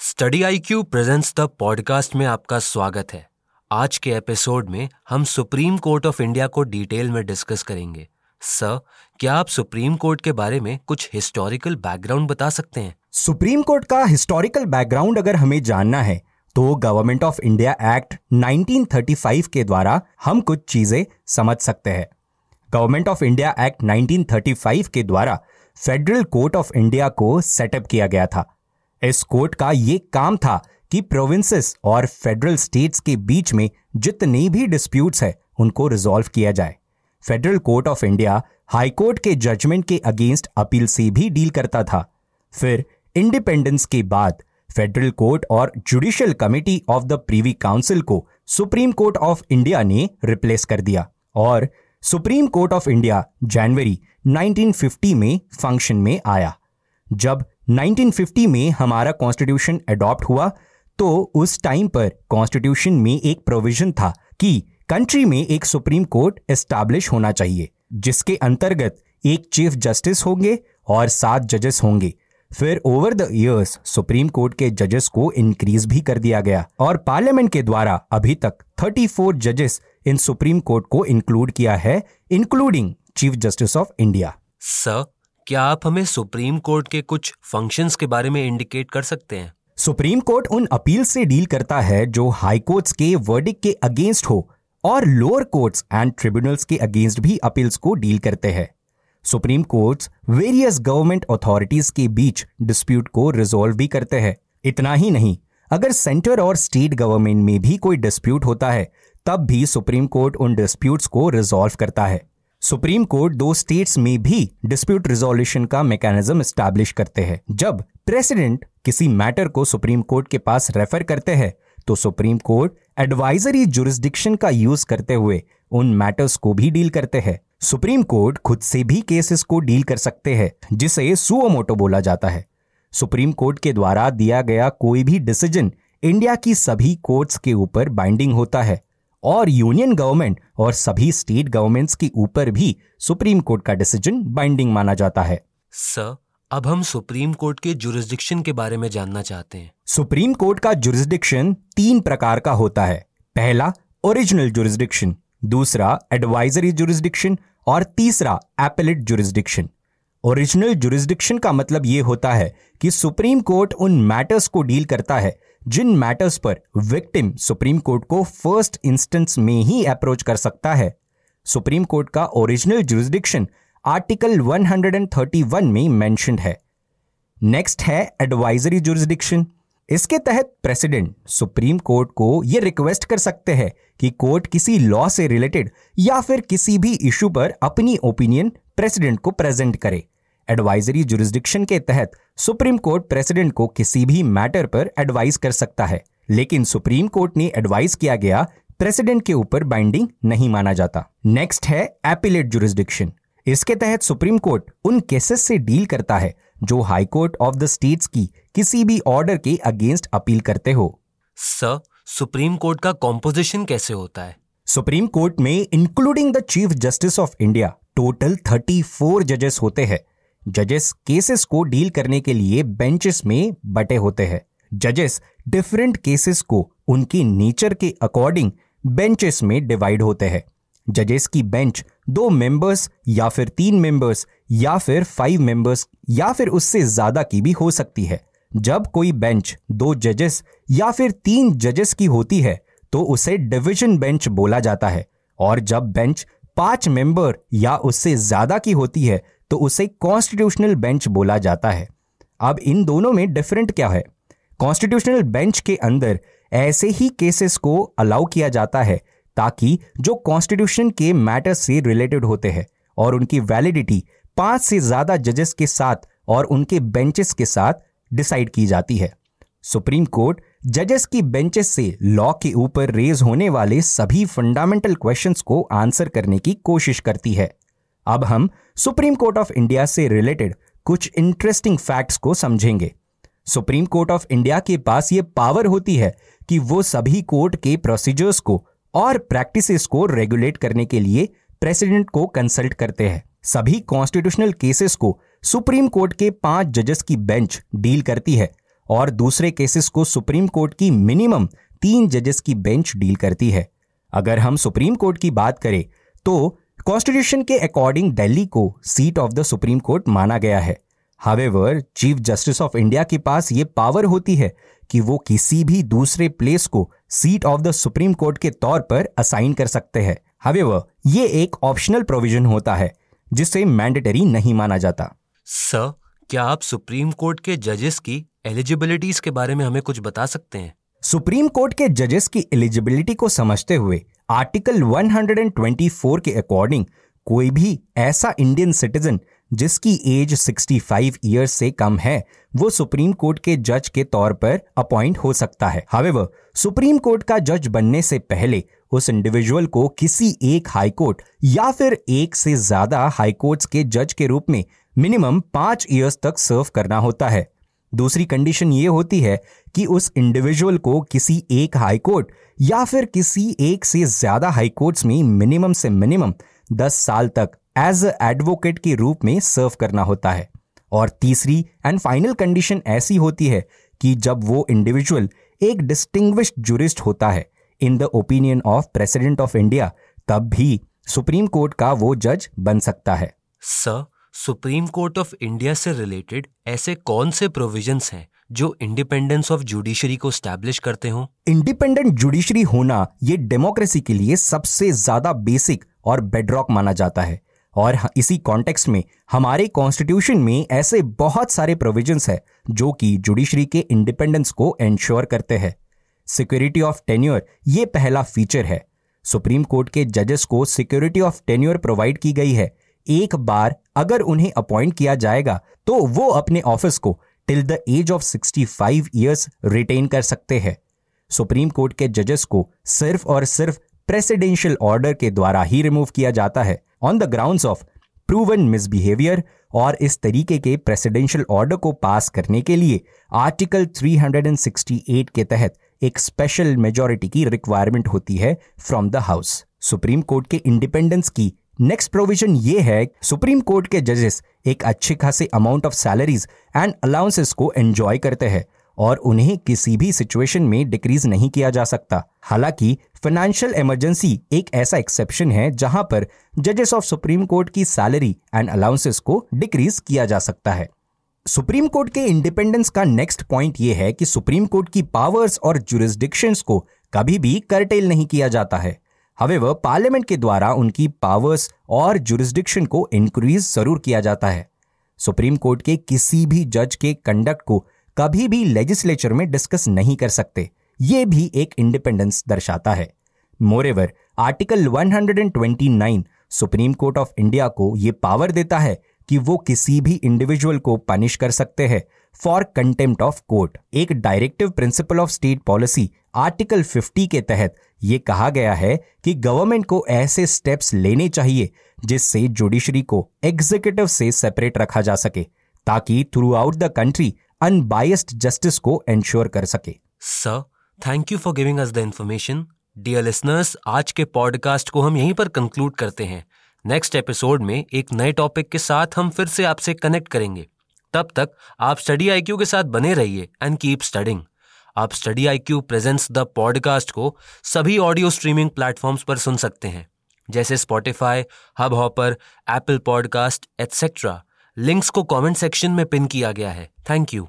Study I Q presents the podcast में आपका स्वागत है। आज के एपिसोड में हम सुप्रीम कोर्ट ऑफ़ इंडिया को डिटेल में डिस्कस करेंगे। सर, क्या आप सुप्रीम कोर्ट के बारे में कुछ हिस्टोरिकल बैकग्राउंड बता सकते हैं? सुप्रीम कोर्ट का हिस्टोरिकल बैकग्राउंड अगर हमें जानना है तो गवर्नमेंट ऑफ़ इंडिया एक्ट 1935 के द्वारा हम कुछ चीज़ें समझ सकते हैं। गवर्नमेंट ऑफ़ इंडिया एक्ट 1935 के द्वारा फेडरल कोर्ट ऑफ़ इंडिया को सेटअप किया गया था। इस कोर्ट का ये काम था कि प्रोविंसेस और फेडरल स्टेट्स के बीच में जितने भी डिस्प्यूट्स है, उनको रिजॉल्व किया जाए। Federal Court of India High Court के जजमेंट के अगेंस्ट अपील से भी डील करता था। फिर इंडिपेंडेंस के बाद फेडरल कोर्ट और Judicial Committee of the Privy Council को सुप्रीम कोर्ट ऑफ़ इंडिया ने रिप्लेस कर दिया और सुप्रीम कोर्ट ऑफ़ इंडिया जनवरी 1950 में फ़ंक्शन में आया। जब 1950 में हमारा कॉन्स्टिट्यूशन अडॉप्ट हुआ तो उस टाइम पर कॉन्स्टिट्यूशन में एक प्रोविज़न था कि कंट्री में एक सुप्रीम कोर्ट एस्टैब्लिश होना चाहिए, जिसके अंतर्गत एक चीफ जस्टिस होंगे और सात जजेस होंगे। फिर over the years Supreme Court के जजेस को इंक्रीज भी कर दिया गया और पार्लियामेंट के द्वारा अभी तक 34 जजेस इन सुप्रीम कोर्ट को इंक्लूड किया है including Chief Justice of India sir क्या आप हमें सुप्रीम कोर्ट के कुछ फ़ंक्शंस के बारे में इंडिकेट कर सकते हैं? सुप्रीम कोर्ट उन अपील से डील करता है जो हाई कोर्ट्स के वर्डिक के अगेंस्ट हो और लोअर कोर्ट्स एंड ट्रिब्यूनल्स के अगेंस्ट भी अपील्स को डील करते हैं। Supreme Courts various government authorities के बीच डिस्प्यूट को रिजोल्व भी करते हैं। इतना ही नहीं, अगर सेंटर और स्टेट गवर्नमेंट में भी कोई डिस्प्यूट होता है, तब भी सुप्रीम कोर्ट उन डिस्प्यूट्स को रिजोल्व करता है। सुप्रीम कोर्ट दो स्टेट्स में भी डिस्प्यूट रिजोल्यूशन का मैकेनिज्म स्टैब्लिश करते हैं। जब प्रेसिडेंट किसी मैटर को सुप्रीम कोर्ट के पास रेफर करते हैं तो सुप्रीम कोर्ट एडवाइजरी जुरिस्डिक्शन का यूज़ करते हुए उन मैटर्स को भी डील करते हैं। सुप्रीम कोर्ट खुद से भी केसेस को डील कर सकते हैं, जिसे सुओमोटो बोला जाता है। सुप्रीम कोर्ट के द्वारा दिया गया कोई भी डिसीज़न इंडिया की सभी कोर्ट्स के ऊपर बाइंडिंग होता है। और यूनियन गवर्नमेंट और सभी स्टेट गवर्नमेंट्स के ऊपर भी सुप्रीम कोर्ट का डिसीज़न बाइंडिंग माना जाता है। सर अब हम सुप्रीम कोर्ट के जुरिस्डिक्शन के बारे में जानना चाहते हैं। सुप्रीम कोर्ट का जुरिस्डिक्शन तीन प्रकार का होता है। पहला ओरिजिनल जुरिस्डिक्शन दूसरा एडवाइजरी जुरिस्डिक्शन और तीसरा एपेलेट जुरिस्डिक्शन ओरिजिनल जुरिस्डिक्शन का मतलब यह होता है कि सुप्रीम कोर्ट उन मैटर्स को डील करता है जिन मैटर्स पर विक्टिम सुप्रीम कोर्ट को फ़र्स्ट इंस्टेंस में ही अप्रोच कर सकता है। सुप्रीम कोर्ट का ओरिजिनल जुरिस्डिक्शन आर्टिकल 131 में मेंशनड है। नेक्स्ट है एडवाइजरी जुरिस्डिक्शन इसके तहत प्रेसिडेंट सुप्रीम कोर्ट को यह रिक्वेस्ट कर सकते हैं कि कोर्ट किसी लॉ से रिलेटेड या फिर किसी भी इशू पर अपनी ओपिनियन प्रेसिडेंट को प्रेजेंट करे। एडवाइजरी जुरिस्डिक्शन के तहत सुप्रीम कोर्ट प्रेसिडेंट को किसी भी मैटर पर एडवाइस कर सकता है। लेकिन सुप्रीम कोर्ट ने एडवाइस किया गया प्रेसिडेंट के ऊपर बाइंडिंग नहीं माना जाता। नेक्स्ट है एपिलेट जुरिस्डिक्शन इसके तहत सुप्रीम कोर्ट उन केसेस से डील करता है जो High Court of the states की किसी भी ऑर्डर के अगेंस्ट अपील करते हो। सर सुप्रीम कोर्ट का कॉम्पोजिशन कैसे होता है? सुप्रीम कोर्ट में including the Chief Justice of India total 34 जजेस होते हैं। जजेस केसेस को डील करने के लिए बेंचेस में बटे होते हैं। जजेस डिफरेंट केसेस को उनकी नेचर के अकॉर्डिंग बेंचेस में डिवाइड होते हैं। जजेस की बेंच दो मेंबर्स या फिर तीन मेंबर्स या फिर फाइव मेंबर्स या फिर उससे ज़्यादा की भी हो सकती है। जब कोई बेंच दो जजेस या फिर तीन जजेस की होती है तो उसे डिवीज़न बेंच बोला जाता है। और जब बेंच पाँच मेंबर या उससे ज़्यादा की होती है तो उसे कॉन्स्टिट्यूशनल बेंच बोला जाता है। अब इन दोनों में डिफरेंट क्या है? कॉन्स्टिट्यूशनल बेंच के अंदर ऐसे ही केसेस को अलाउ किया जाता है ताकि जो कॉन्स्टिट्यूशन के मैटर से रिलेटेड होते हैं और उनकी वैलिडिटी पाँच से ज़्यादा जजेस के साथ और उनके बेंचेस के साथ डिसाइड की जाती है। सुप्रीम कोर्ट जजेस की बेंचेस से लॉ के ऊपर रेज होने वाले सभी फंडामेंटल क्वेश्चंस को आंसर करने की कोशिश करती है। अब हम सुप्रीम कोर्ट ऑफ़ इंडिया से रिलेटेड कुछ इंटरेस्टिंग फैक्ट्स को समझेंगे। सुप्रीम कोर्ट ऑफ़ इंडिया के पास ये पावर होती है कि वो सभी कोर्ट के प्रोसीजर्स को और प्रैक्टिसेस को रेगुलेट करने के लिए प्रेसिडेंट को कंसल्ट करते हैं। सभी कॉन्स्टिट्यूशनल केसेस को सुप्रीम कोर्ट के पाँच जजेस की बेंच डील करती है और दूसरे केसेस को सुप्रीम कोर्ट की मिनिमम तीन जजेस की बेंच डील करती है। अगर हम सुप्रीम कोर्ट की बात करें तो कॉन्स्टिट्यूशन के अकॉर्डिंग दिल्ली को seat of the supreme court माना गया है। However chief justice of India के पास यह पावर होती है कि वो किसी भी दूसरे प्लेस को seat of the supreme court के तौर पर असाइन कर सकते हैं। हावेवर ये एक ऑप्शनल प्रोविज़न होता है जिसे मैंडेटरी नहीं माना जाता। सर क्या आप सुप्रीम कोर्ट के जजेस की एलिजिबिलिटीज के बारे में हमें कुछ बता सकते हैं? सुप्रीम कोर्ट के जजेस की एलिजिबिलिटी को समझते हुए आर्टिकल 124 के अकॉर्डिंग कोई भी ऐसा इंडियन सिटीजन जिसकी एज 65 ईयर्स से कम है, वो सुप्रीम कोर्ट के जज के तौर पर अपॉइंट हो सकता है। हावेवर सुप्रीम कोर्ट का जज बनने से पहले उस इंडिविजुअल को किसी एक हाई कोर्ट या फिर एक से ज़्यादा हाई कोर्ट्स के जज के रूप में मिनिमम पाँच ईयर्स तक सर्व करना होता है। दूसरी कंडीशन ये होती है कि उस इंडिविजुअल को किसी एक हाई कोर्ट या फिर किसी एक से ज़्यादा हाई कोर्ट्स में मिनिमम से मिनिमम दस साल तक एज एडवोकेट के रूप में सर्व करना होता है। और तीसरी एंड फाइनल कंडीशन ऐसी होती है कि जब वो इंडिविजुअल एक डिस्टिंग्विश्ड जुरिस्ट होता है in the opinion of president of India तब भी सुप्रीम कोर्ट का वो जज बन सकता है। Sir supreme court of India से रिलेटेड ऐसे कौन से प्रोविजंस हैं जो इंडिपेंडेंस ऑफ़ जुडिशरी को स्टैब्लिश करते हो? इंडिपेंडेंट जुडिशरी होना ये डेमोक्रेसी के लिए सबसे ज़्यादा बेसिक और बेडरॉक माना जाता है। और इसी कॉन्टेक्स्ट में हमारे कॉन्स्टिट्यूशन में ऐसे बहुत सारे प्रोविजंस है जो कि जुडिशरी के इंडिपेंडेंस को एंश्योर करते हैं। सिक्योरिटी ऑफ़ टेन्योर ये पहला फीचर है। सुप्रीम कोर्ट के जजेस को सिक्योरिटी ऑफ़ टेन्योर प्रोवाइड की गई है। एक बार अगर उन्हें अपॉइंट किया जाएगा तो वो अपने ऑफ़िस को till the age of 65 years retain कर सकते हैं। सुप्रीम कोर्ट के जजेस को सिर्फ़ और सिर्फ़ प्रेसिडेंशियल ऑर्डर के द्वारा ही रिमूव किया जाता है on the grounds of proven misbehaviour और इस तरीके के प्रेसिडेंशियल ऑर्डर को पास करने के लिए आर्टिकल 368 के तहत एक स्पेशल मेजोरिटी की रिक्वायरमेंट होती है from the house supreme court के इंडिपेंडेंस की नेक्स्ट प्रोविज़न ये है सुप्रीम कोर्ट के जजेस एक अच्छे खासे amount of salaries and allowances को एंजॉय करते हैं और उन्हें किसी भी सिचुएशन में डिक्रीज नहीं किया जा सकता। हालाँकि फाइनेंशियल इमरजेंसी एक ऐसा एक्सेप्शन है जहाँ पर जजेस ऑफ़ सुप्रीम कोर्ट की सैलरी एंड अलाउंसेस को डिक्रीज किया जा सकता है। सुप्रीम कोर्ट के इंडिपेंडेंस का नेक्स्ट पॉइंट यह है कि सुप्रीम कोर्ट की पावर्स और जुरिस्डिक्शंस को कभी भी करटेल नहीं किया जाता है। हवे पार्लियामेंट के द्वारा उनकी पावर्स और जुरिस्डिक्शन को इंक्रीज ज़रूर किया जाता है। सुप्रीम कोर्ट के किसी भी जज के कंडक्ट को कभी भी लेजिस्लेचर में डिस्कस नहीं कर सकते। ये भी एक इंडिपेंडेंस दर्शाता है। Moreover article 129 supreme court of India को यह पावर देता है कि वो किसी भी इंडिविजुअल को पनिश कर सकते हैं। For contempt of court. एक directive principle of state policy, article 50 के तहत ये कहा गया है कि गवर्नमेंट को ऐसे स्टेप्स लेने चाहिए जिससे जुडिशरी को एग्जीक्यूटिव से सेपरेट रखा जा सके, ताकि throughout the country unbiased justice को एंश्योर कर सके। Sir thank you for giving us the information dear listeners आज के पॉडकास्ट को हम यहीं पर कंक्लूड करते हैं। नेक्स्ट एपिसोड में एक नए टॉपिक के साथ हम फिर से आपसे कनेक्ट करेंगे। तब तक आप स्टडी आईक्यू के साथ बने रहिए एंड कीप स्टडिंग आप study I Q presents the podcast को सभी ऑडियो स्ट्रीमिंग प्लेटफॉर्म्स पर सुन सकते हैं, जैसे Spotify Hubhopper Apple podcast etcetera links को कमेंट सेक्शन में पिन किया गया है. Thank you